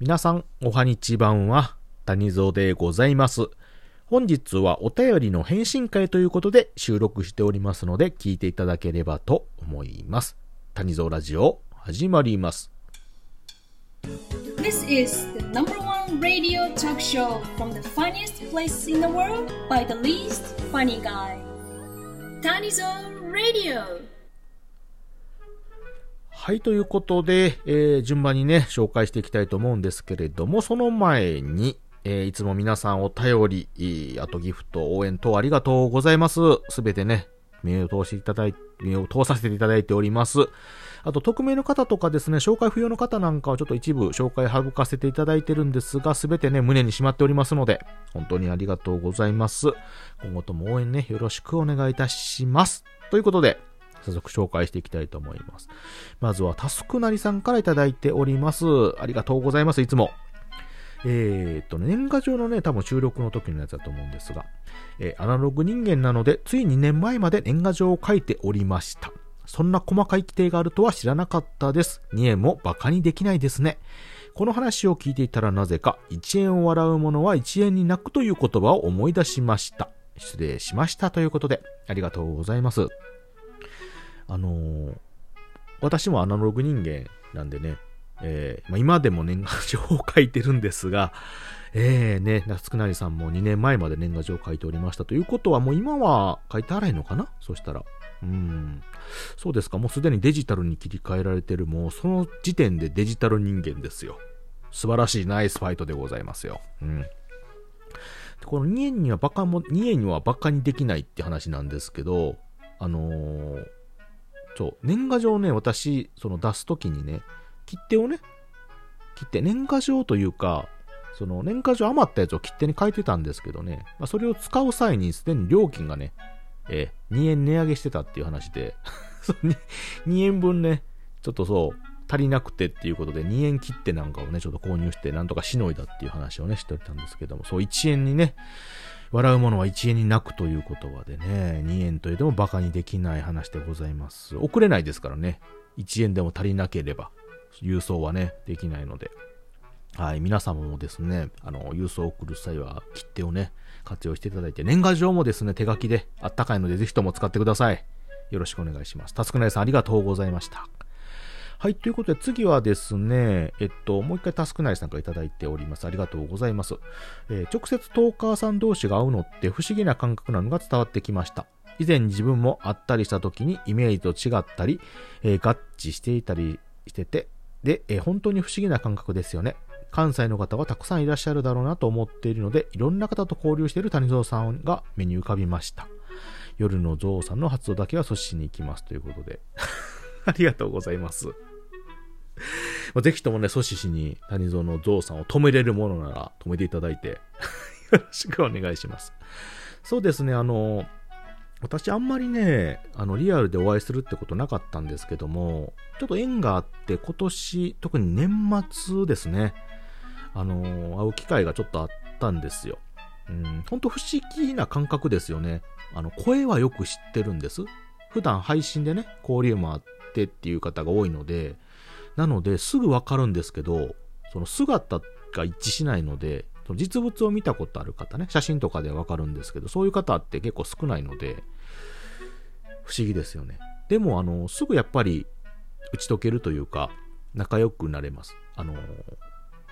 皆さん、おはにちばんは、谷蔵でございます。本日はお便りの返信会ということで収録しておりますので、聞いていただければと思います。谷蔵ラジオ、始まります。This is the number one radio talk show from the funniest place in the world by the least funny guy. Tanizone Radio. はい、ということで、えー順番にね、紹介していきたいと思うんですけれども、その前に、えーいつも皆さんお便り、えーあとギフト、応援等ありがとうございます。すべてね、目を通していただい目を通させていただいております。あと、匿名の方とかですね、紹介不要の方なんかはちょっと一部紹介省かせていただいてるんですが、すべてね、胸にしまっておりますので、本当にありがとうございます。今後とも応援ね、よろしくお願いいたします。ということで、早速紹介していきたいと思います。まずは、タスクなりさんからいただいております。ありがとうございます、いつも。えー、っと、年賀状のね、多分収録の時のやつだと思うんですが、えーアナログ人間なので、つい2年前まで年賀状を書いておりました。そんな細かい規定があるとは知らなかったです。2円も馬鹿にできないですね。この話を聞いていたらなぜか、1円を笑う者は1円に泣くという言葉を思い出しました。失礼しましたということで、ありがとうございます。あのー私もアナログ人間なんでね、えーまあ、今でも年賀状を書いてるんですが、えーね、夏くなりさんも2年前まで年賀状を書いておりましたということは、もう今は書いてあらへんのかな？そしたら。うん。そうですか、もうすでにデジタルに切り替えられてる、もうその時点でデジタル人間ですよ。素晴らしいナイスファイトでございますよ。うん。この2円にはバカも、2円にはバカにできないって話なんですけど、あのーそう、年賀状ね、私、その出すときにね、切手をね、切手、年賀状というか、その年賀状余ったやつを切手に書いてたんですけどね、まあ、それを使う際にすでに料金がね、えー2円値上げしてたっていう話で、2円分ね、ちょっとそう、足りなくてっていうことで2円切手なんかをね、ちょっと購入してなんとかしのいだっていう話をね、しておいたんですけども、そう1円にね、笑う者は1円に泣くという言葉でね、2円といっても馬鹿にできない話でございます。送れないですからね、1円でも足りなければ、郵送はね、できないので。はい、皆様もですね、あの、郵送を送る際は切手をね、活用していただいて、年賀状もですね、手書きであったかいので、ぜひとも使ってください。よろしくお願いします。たつくなりさんありがとうございました。はい、ということで次はですね、えっと、もう一回タスクナイさんからいただいております。ありがとうございます。えー直接トーカーさん同士が会うのって不思議な感覚なのが伝わってきました。以前自分も会ったりした時にイメージと違ったり、えー合致していたりしてて、で、えー本当に不思議な感覚ですよね。関西の方はたくさんいらっしゃるだろうなと思っているので、いろんな方と交流している谷蔵さんが目に浮かびました。夜のゾウさんの発動だけは阻止しに行きますということで。ありがとうございます。まあぜひともね、阻止しに谷蔵のゾウさんを止めれるものなら止めていただいて、よろしくお願いします。そうですね、あの、私あんまりね、あの、リアルでお会いするってことなかったんですけども、ちょっと縁があって今年、特に年末ですね、あの、会う機会がちょっとあったんですよ。うん、ほんと不思議な感覚ですよね。あの、声はよく知ってるんです。普段配信でね、交流もあってっていう方が多いので、なので、すぐわかるんですけど、その姿が一致しないので、その実物を見たことある方ね、写真とかでわかるんですけど、そういう方って結構少ないので、不思議ですよね。でも、あの、すぐやっぱり打ち解けるというか、仲良くなれます。あの、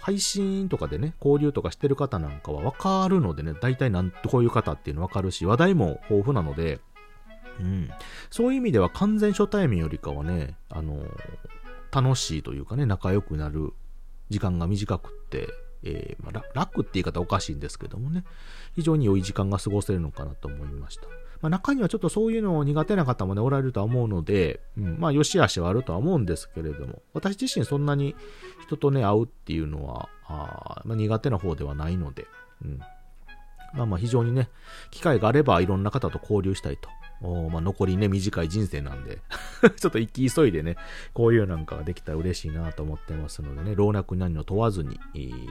配信とかでね、交流とかしてる方なんかはわかるのでね、大体なんこういう方っていうのわかるし、話題も豊富なので、うん。そういう意味では完全初対面よりかはね、あの、楽しいというかね、仲良くなる時間が短くって、えーまあ、楽って言い方おかしいんですけどもね、非常に良い時間が過ごせるのかなと思いました。まあ、中にはちょっとそういうのを苦手な方もね、おられるとは思うので、うん、まあ、良し悪しはあるとは思うんですけれども、私自身そんなに人とね、会うっていうのは、あまあ、苦手な方ではないので、うん。まあまあ非常にね、機会があればいろんな方と交流したいと。おまあ残りね、短い人生なんで、ちょっと生き急いでね、こういうなんかができたら嬉しいなと思ってますのでね、老若男女問わずに、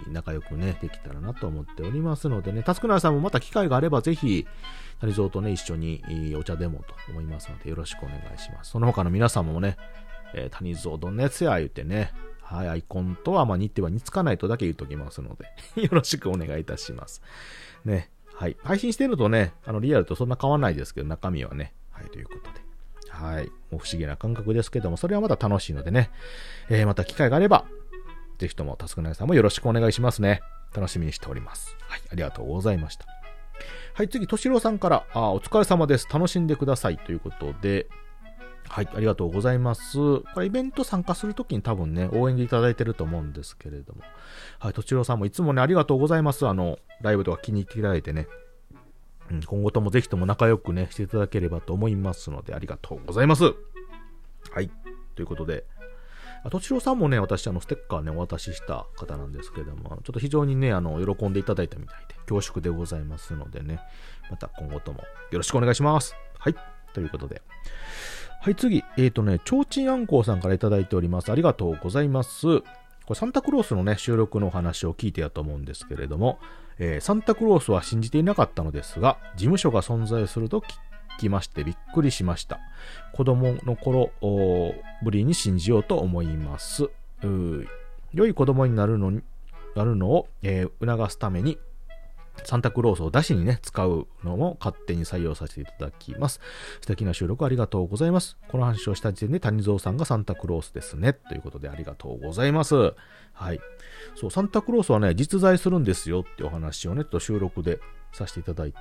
仲良くね、できたらなと思っておりますのでね、タスクナーさんもまた機会があればぜひ、谷蔵とね、一緒にお茶でもと思いますので、よろしくお願いします。その他の皆様もね、えー谷蔵どんなやつや言ってね、はい、アイコンとは、まあ、似ては似つかないとだけ言うときますので よろしくお願いいたします。ね。はい。配信してるとね、あの、リアルとそんな変わんないですけど、中身はね。はい、ということで。はい。もう不思議な感覚ですけども、それはまた楽しいのでね。えー、また機会があれば、ぜひとも、タスクナイさんもよろしくお願いしますね。楽しみにしております。はい。ありがとうございました。はい、次、としろうさんから、あ、お疲れ様です。楽しんでください。ということで、はい、ありがとうございます。これイベント参加するときに多分ね、応援でいただいてると思うんですけれども。はい、とちろさんもいつもね、ありがとうございます。あの、ライブとか気に入っていただいてね。うん、今後ともぜひとも仲良くね、していただければと思いますので、ありがとうございます。はい、ということで、とちろさんもね、私、あの、ステッカーね、お渡しした方なんですけれども、ちょっと非常にね、あの、喜んでいただいたみたいで、恐縮でございますのでね、また今後ともよろしくお願いします。はい、ということで。はい、次。えっ、ー、とね、ちょうちんあんこうさんから頂いております。ありがとうございます。これサンタクロースのね、収録のお話を聞いてやと思うんですけれども、えー、サンタクロースは信じていなかったのですが、事務所が存在すると聞きましてびっくりしました。子供の頃ぶりに信じようと思います。良い子供になるのになるのを、えー、促すためにサンタクロースを出しにね、使うのも勝手に採用させていただきます。素敵な収録ありがとうございます。この話をした時点で谷蔵さんがサンタクロースですね。ということでありがとうございます。はい。そう、サンタクロースはね、実在するんですよってお話をね、ちょっと収録でさせていただいて。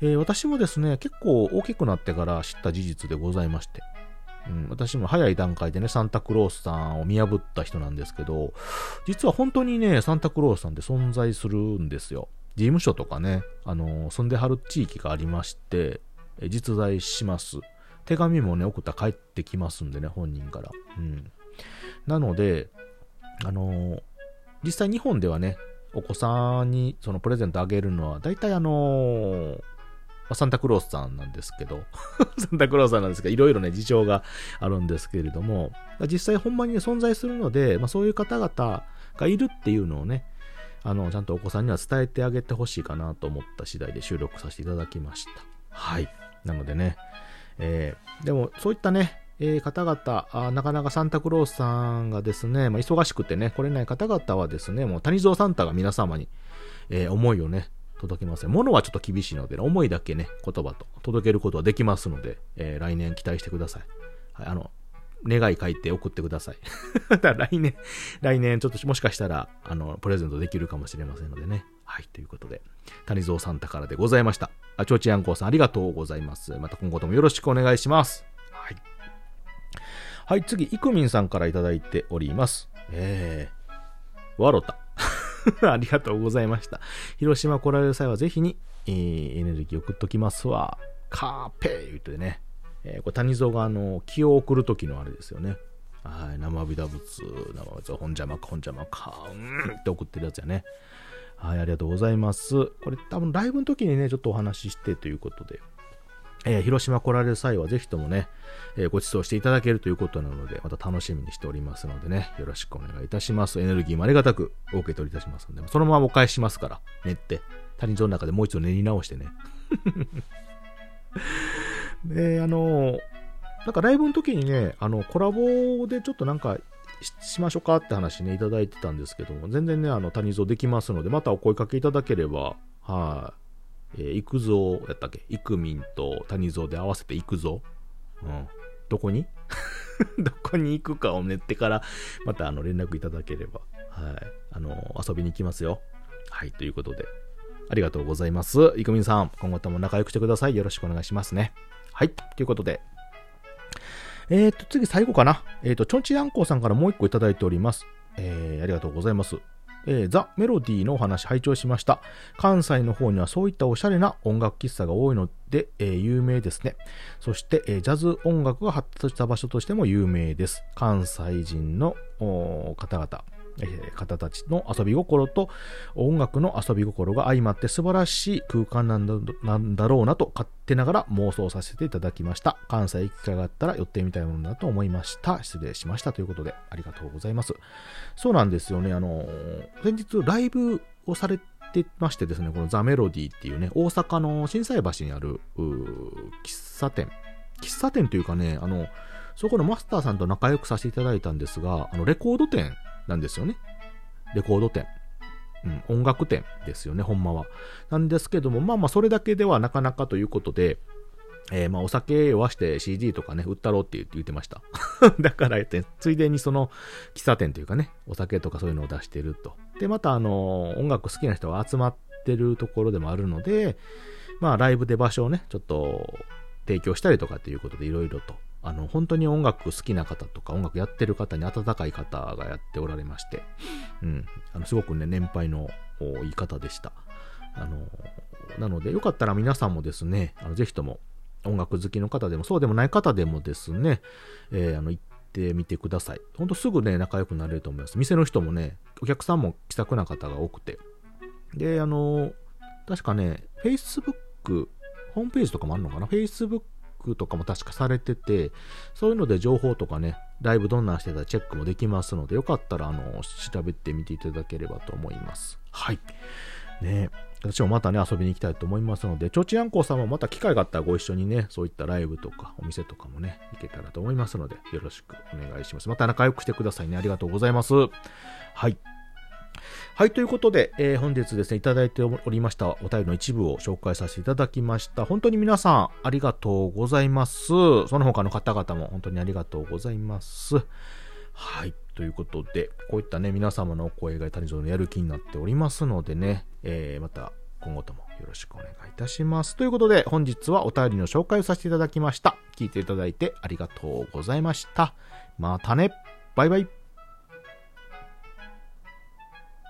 えー、私もですね、結構大きくなってから知った事実でございまして。うん、私も早い段階でね、サンタクロースさんを見破った人なんですけど、実は本当にね、サンタクロースさんって存在するんですよ。事務所とかね、あの住んではる地域がありまして、実在します。手紙もね、送ったら帰ってきますんでね、本人から。うん。なので、あの実際日本ではね、お子さんにそのプレゼントあげるのは、大体あのサンタクロースさんなんですけど サンタクロースさんなんですけど、いろいろね、事情があるんですけれども、実際ほんまに、ね、存在するので、まあ、そういう方々がいるっていうのをね、あの、ちゃんとお子さんには伝えてあげてほしいかなと思った次第で収録させていただきました。はい。なのでね、えー、でもそういったね、えー、方々あ、なかなかサンタクロースさんがですね、まあ、忙しくてね、来れない方々はですね、もう谷蔵サンタが皆様に、えー、思いをね、届けますね。物はちょっと厳しいので、思いだけね、言葉と届けることはできますので、えー、来年期待してください。はい、あの、願い書いて送ってください。だ来年、来年ちょっともしかしたら、あの、プレゼントできるかもしれませんのでね。はい、ということで、谷蔵サンタからでございました。あ、ちょうちやんこうさんありがとうございます。また今後ともよろしくお願いします。はい。はい、次、いくみんさんからいただいております。えー、わろた。ありがとうございました。広島来られる際はぜひに、えー、エネルギー送っときますわ。カーペー言うてね。えー、これ谷蔵があの気を送る時のあれですよね。はい、生びだ物、生物、本邪魔か、本邪魔か、うんって送ってるやつやね。はい、ありがとうございます。これ多分ライブの時にね、ちょっとお話ししてということで、えー、広島来られる際はぜひともね、えー、ご馳走していただけるということなので、また楽しみにしておりますのでね、よろしくお願いいたします。エネルギーもありがたくお受け取りいたしますので、そのままお返ししますから、練って、谷蔵の中でもう一度練り直してね。で、あの、なんかライブの時にね、あの、コラボでちょっとなんかしましょうかって話ね、いただいてたんですけども、全然ね、あの、谷蔵できますので、またお声かけいただければ、はい、えー、行くぞ、やったっけ、いくみんと谷蔵で合わせて行くぞ。うん。どこに？どこに行くかを練ってから、またあの連絡いただければ、はい、あの、遊びに行きますよ。はい、ということで、ありがとうございます。いくみんさん、今後とも仲良くしてください。よろしくお願いしますね。はい。ということで。えっ、ー、と、次最後かな。えっ、ー、と、ちょんちやんこうさんからもう一個いただいております。えー、ありがとうございます。えー、ザ・メロディーのお話拝聴しました。関西の方にはそういったおしゃれな音楽喫茶が多いので、えー、有名ですね。そして、えー、ジャズ音楽が発達した場所としても有名です。関西人の方々、方たちの遊び心と音楽の遊び心が相まって素晴らしい空間なんだなんだろうなと勝手ながら妄想させていただきました。関西行く機会があったら寄ってみたいものだと思いました。失礼しましたということでありがとうございます。そうなんですよね。あの、先日ライブをされてましてですね、このザ・メロディっていうね、大阪の心斎橋にある喫茶店。喫茶店というかね、あの、そこのマスターさんと仲良くさせていただいたんですが、あの、レコード店なんですよね。レコード店。うん、音楽店ですよね、ほんまは。なんですけども、まあまあ、それだけではなかなかということで、えー、まあ、お酒酔わして CD とかね、売ったろうって言ってました。だから、ついでにその、喫茶店というかね、お酒とかそういうのを出してると。で、また、あの、音楽好きな人が集まってるところでもあるので、まあ、ライブで場所をね、ちょっと、提供したりとかっていうことでいろいろと、あの、本当に音楽好きな方とか、音楽やってる方に温かい方がやっておられまして、うん、あの、すごくね、年配のいい方でした。あの、なので、よかったら皆さんもですね、あのぜひとも音楽好きの方でも、そうでもない方でもですね、えー、あの、行ってみてください。ほんとすぐね、仲良くなれると思います。店の人もね、お客さんも気さくな方が多くて。で、あの、確かね、Facebook、ホームページとかもあるのかな ?Facebook とかも確かされてて、そういうので情報とかね、ライブどんなんしてたチェックもできますので、よかったら、あの、調べてみていただければと思います。はい。ね私もまたね、遊びに行きたいと思いますので、ちょちやんこさんもまた機会があったらご一緒にね、そういったライブとかお店とかもね、行けたらと思いますので、よろしくお願いします。また仲良くしてくださいね。ありがとうございます。はい。はい、ということで、えー、本日ですね、いただいておりましたお便りの一部を紹介させていただきました。本当に皆さん、ありがとうございます。その他の方々も本当にありがとうございます。はい。ということで、こういったね、皆様のお声が谷蔵のやる気になっておりますのでね、えー、また今後ともよろしくお願いいたします。ということで、本日はお便りの紹介をさせていただきました。聞いていただいてありがとうございました。またね。バイバイ。